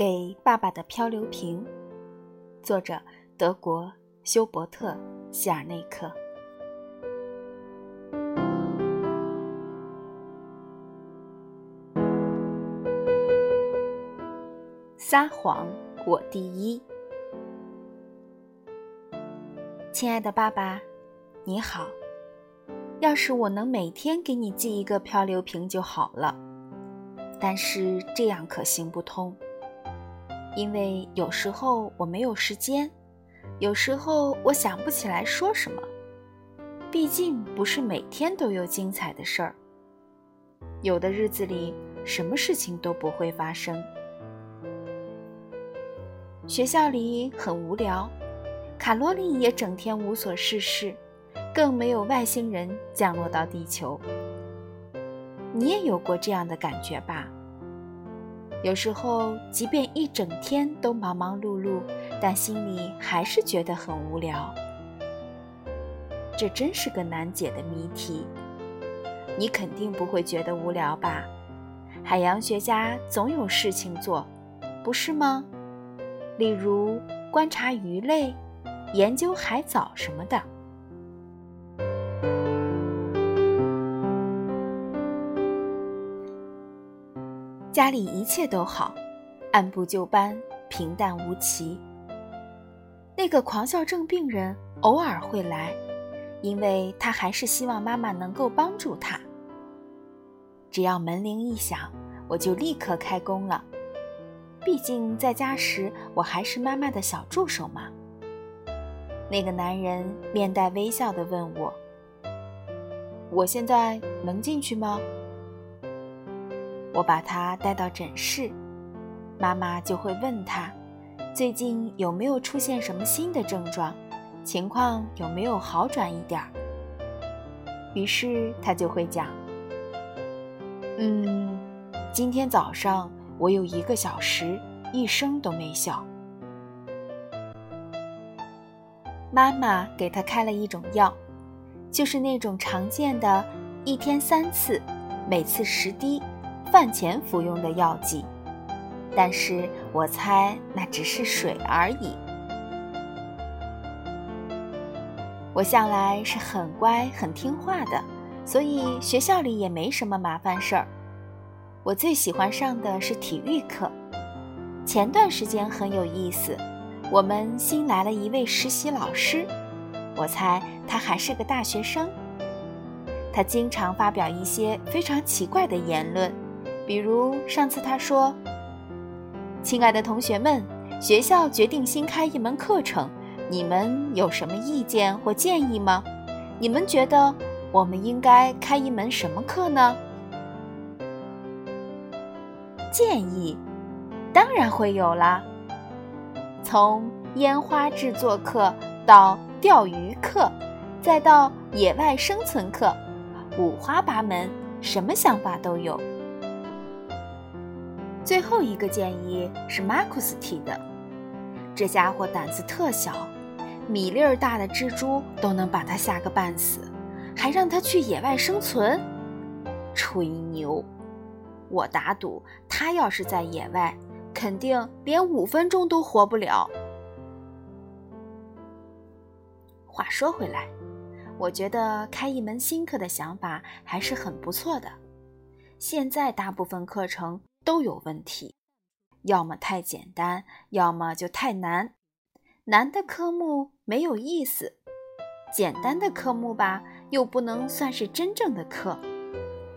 给爸爸的漂流瓶，作者德国休伯特·希尔内克。撒谎，我第一。亲爱的爸爸，你好。要是我能每天给你寄一个漂流瓶就好了，但是这样可行不通。因为有时候我没有时间，有时候我想不起来说什么。毕竟不是每天都有精彩的事儿，有的日子里什么事情都不会发生。学校里很无聊，卡罗琳也整天无所事事，更没有外星人降落到地球。你也有过这样的感觉吧？有时候，即便一整天都忙忙碌碌，但心里还是觉得很无聊。这真是个难解的谜题。你肯定不会觉得无聊吧？海洋学家总有事情做，不是吗？例如观察鱼类、研究海藻什么的。家里一切都好，按部就班，平淡无奇。那个狂笑症病人偶尔会来，因为他还是希望妈妈能够帮助他。只要门铃一响，我就立刻开工了。毕竟在家时我还是妈妈的小助手嘛。那个男人面带微笑地问我：“我现在能进去吗？”我把他带到诊室，妈妈就会问他，最近有没有出现什么新的症状，情况有没有好转一点儿。于是他就会讲：“嗯，今天早上我有一个小时一声都没笑。”妈妈给他开了一种药，就是那种常见的，一天三次，每次十滴。饭前服用的药剂，但是我猜那只是水而已。我向来是很乖、很听话的，所以学校里也没什么麻烦事儿。我最喜欢上的是体育课。前段时间很有意思，我们新来了一位实习老师，我猜他还是个大学生。他经常发表一些非常奇怪的言论。比如上次他说：“亲爱的同学们，学校决定新开一门课程，你们有什么意见或建议吗？你们觉得我们应该开一门什么课呢？”建议，当然会有啦。从烟花制作课到钓鱼课，再到野外生存课，五花八门，什么想法都有。最后一个建议是马库斯提的，这家伙胆子特小，米粒儿大的蜘蛛都能把他吓个半死，还让他去野外生存，吹牛！我打赌他要是在野外，肯定连五分钟都活不了。话说回来，我觉得开一门新课的想法还是很不错的。现在大部分课程。都有问题，要么太简单，要么就太难。难的科目没有意思，简单的科目吧，又不能算是真正的课，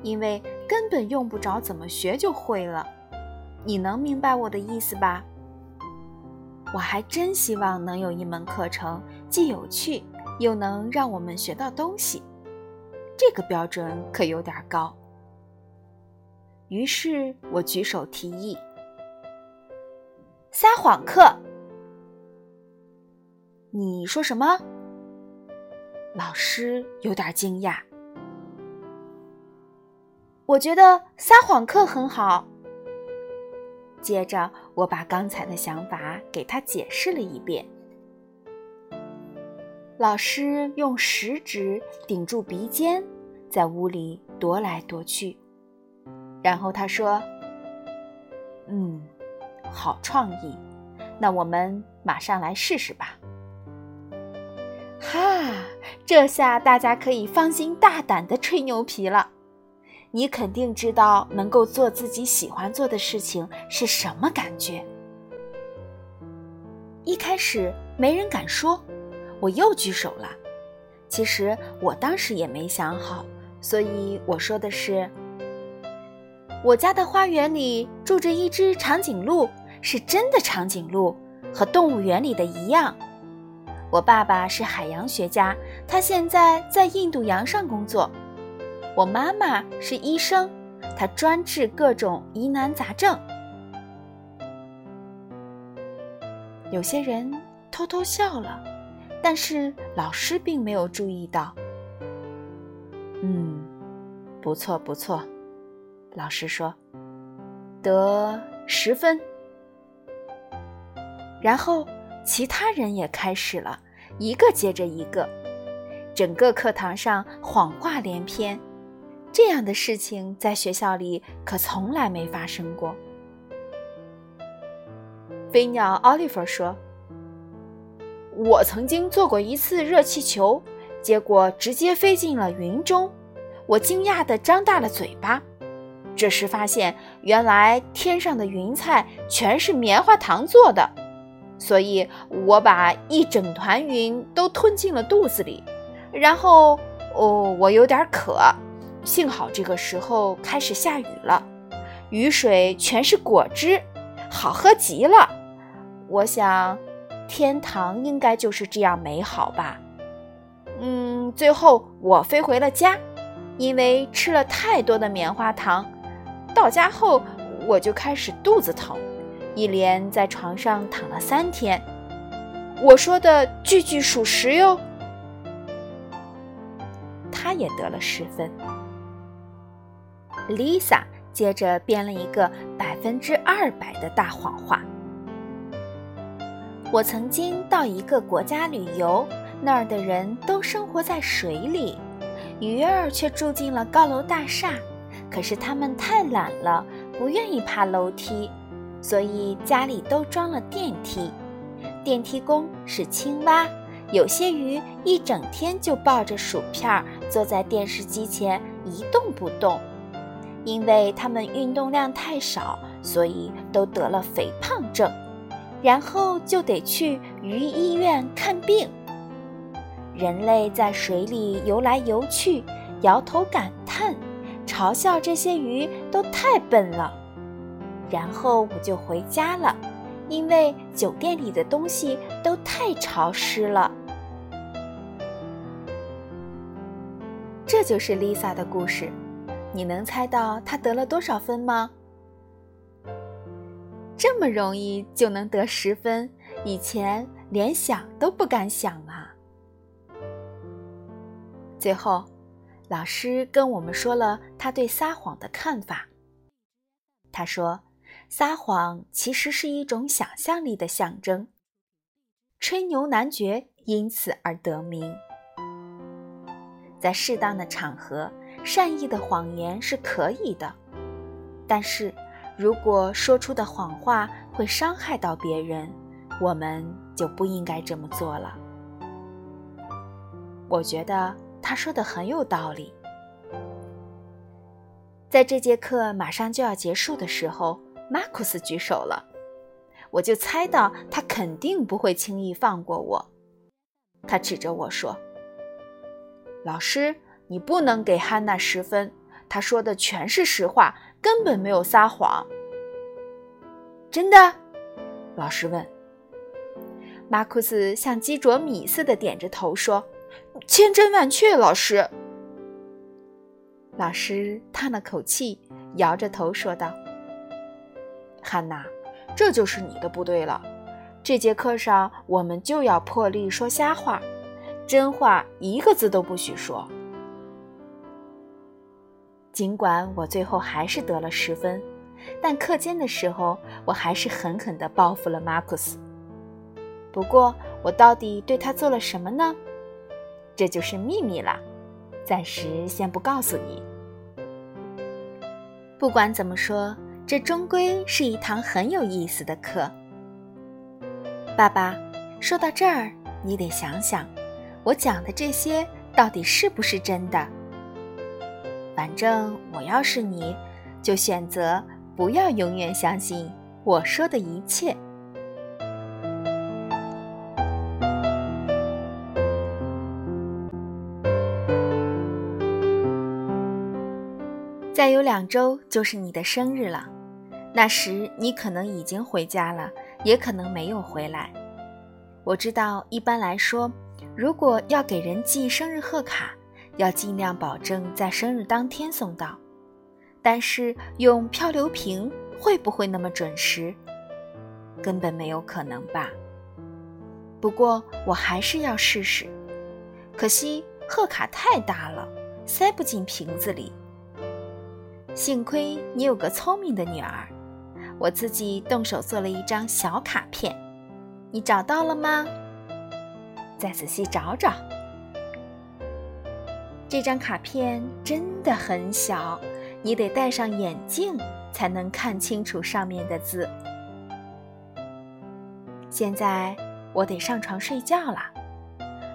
因为根本用不着怎么学就会了。你能明白我的意思吧？我还真希望能有一门课程，既有趣，又能让我们学到东西。这个标准可有点高。于是我举手提议：“撒谎课。”你说什么？老师有点惊讶。我觉得撒谎课很好。接着我把刚才的想法给他解释了一遍。老师用食指顶住鼻尖，在屋里踱来踱去。然后他说：“嗯，好创意。那我们马上来试试吧。哈，这下大家可以放心大胆的吹牛皮了。你肯定知道能够做自己喜欢做的事情是什么感觉。一开始没人敢说，我又举手了。其实我当时也没想好，所以我说的是：我家的花园里住着一只长颈鹿，是真的长颈鹿，和动物园里的一样。我爸爸是海洋学家，他现在在印度洋上工作。我妈妈是医生，她专治各种疑难杂症。有些人偷偷笑了，但是老师并没有注意到。嗯，不错不错，老师说，得十分。然后其他人也开始了。一个接着一个，整个课堂上谎话连篇。这样的事情在学校里可从来没发生过。飞鸟奥利弗说：“我曾经做过一次热气球，结果直接飞进了云中。我惊讶地张大了嘴巴，这时发现原来天上的云彩全是棉花糖做的。”所以我把一整团云都吞进了肚子里，然后哦，我有点渴，幸好这个时候开始下雨了，雨水全是果汁，好喝极了。我想，天堂应该就是这样美好吧。嗯，最后我飞回了家，因为吃了太多的棉花糖，到家后我就开始肚子疼。一连在床上躺了三天，我说的句句属实哟。他也得了十分。Lisa 接着编了一个百分之二百的大谎话。我曾经到一个国家旅游，那儿的人都生活在水里，鱼儿却住进了高楼大厦。可是他们太懒了，不愿意爬楼梯。所以家里都装了电梯，电梯工是青蛙。有些鱼一整天就抱着薯片坐在电视机前一动不动，因为它们运动量太少，所以都得了肥胖症，然后就得去鱼医院看病。人类在水里游来游去，摇头感叹，嘲笑这些鱼都太笨了。然后我就回家了，因为酒店里的东西都太潮湿了。这就是 Lisa 的故事，你能猜到她得了多少分吗？这么容易就能得十分，以前连想都不敢想啊！最后，老师跟我们说了他对撒谎的看法。他说。撒谎其实是一种想象力的象征，吹牛男爵因此而得名。在适当的场合，善意的谎言是可以的，但是如果说出的谎话会伤害到别人，我们就不应该这么做了。我觉得他说的很有道理。在这节课马上就要结束的时候。马库斯举手了，我就猜到他肯定不会轻易放过我。他指着我说：“老师，你不能给汉娜十分，她说的全是实话，根本没有撒谎。”真的？老师问。马库斯像鸡啄米似的点着头说：“千真万确，老师。”老师叹了口气，摇着头说道。汉娜，这就是你的不对了。这节课上，我们就要破例说瞎话，真话一个字都不许说。尽管我最后还是得了十分，但课间的时候，我还是狠狠地报复了马库斯。不过，我到底对他做了什么呢？这就是秘密了，暂时先不告诉你。不管怎么说。这终归是一堂很有意思的课。爸爸，说到这儿，你得想想，我讲的这些到底是不是真的？反正我要是你，就选择不要永远相信我说的一切。再有两周就是你的生日了，那时你可能已经回家了，也可能没有回来。我知道，一般来说，如果要给人寄生日贺卡，要尽量保证在生日当天送到。但是用漂流瓶会不会那么准时？根本没有可能吧。不过我还是要试试。可惜贺卡太大了，塞不进瓶子里。幸亏你有个聪明的女儿，我自己动手做了一张小卡片。你找到了吗？再仔细找找。这张卡片真的很小，你得戴上眼镜才能看清楚上面的字。现在我得上床睡觉了，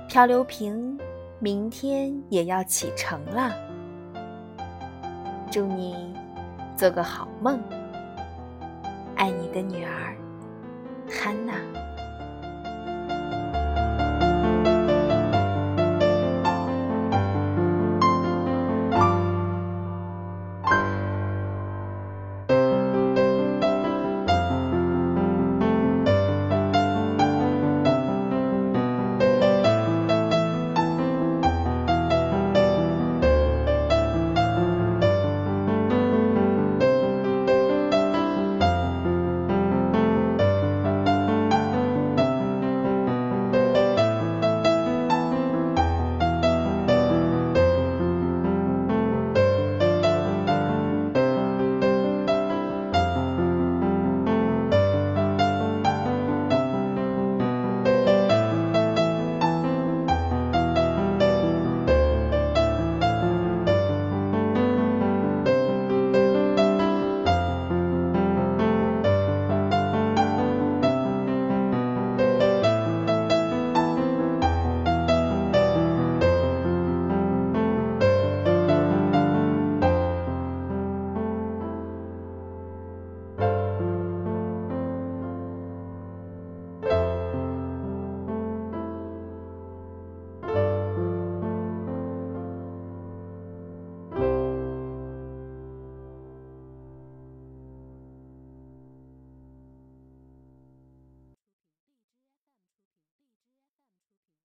漂流瓶明天也要启程了。祝你做个好梦，爱你的女儿，汉娜。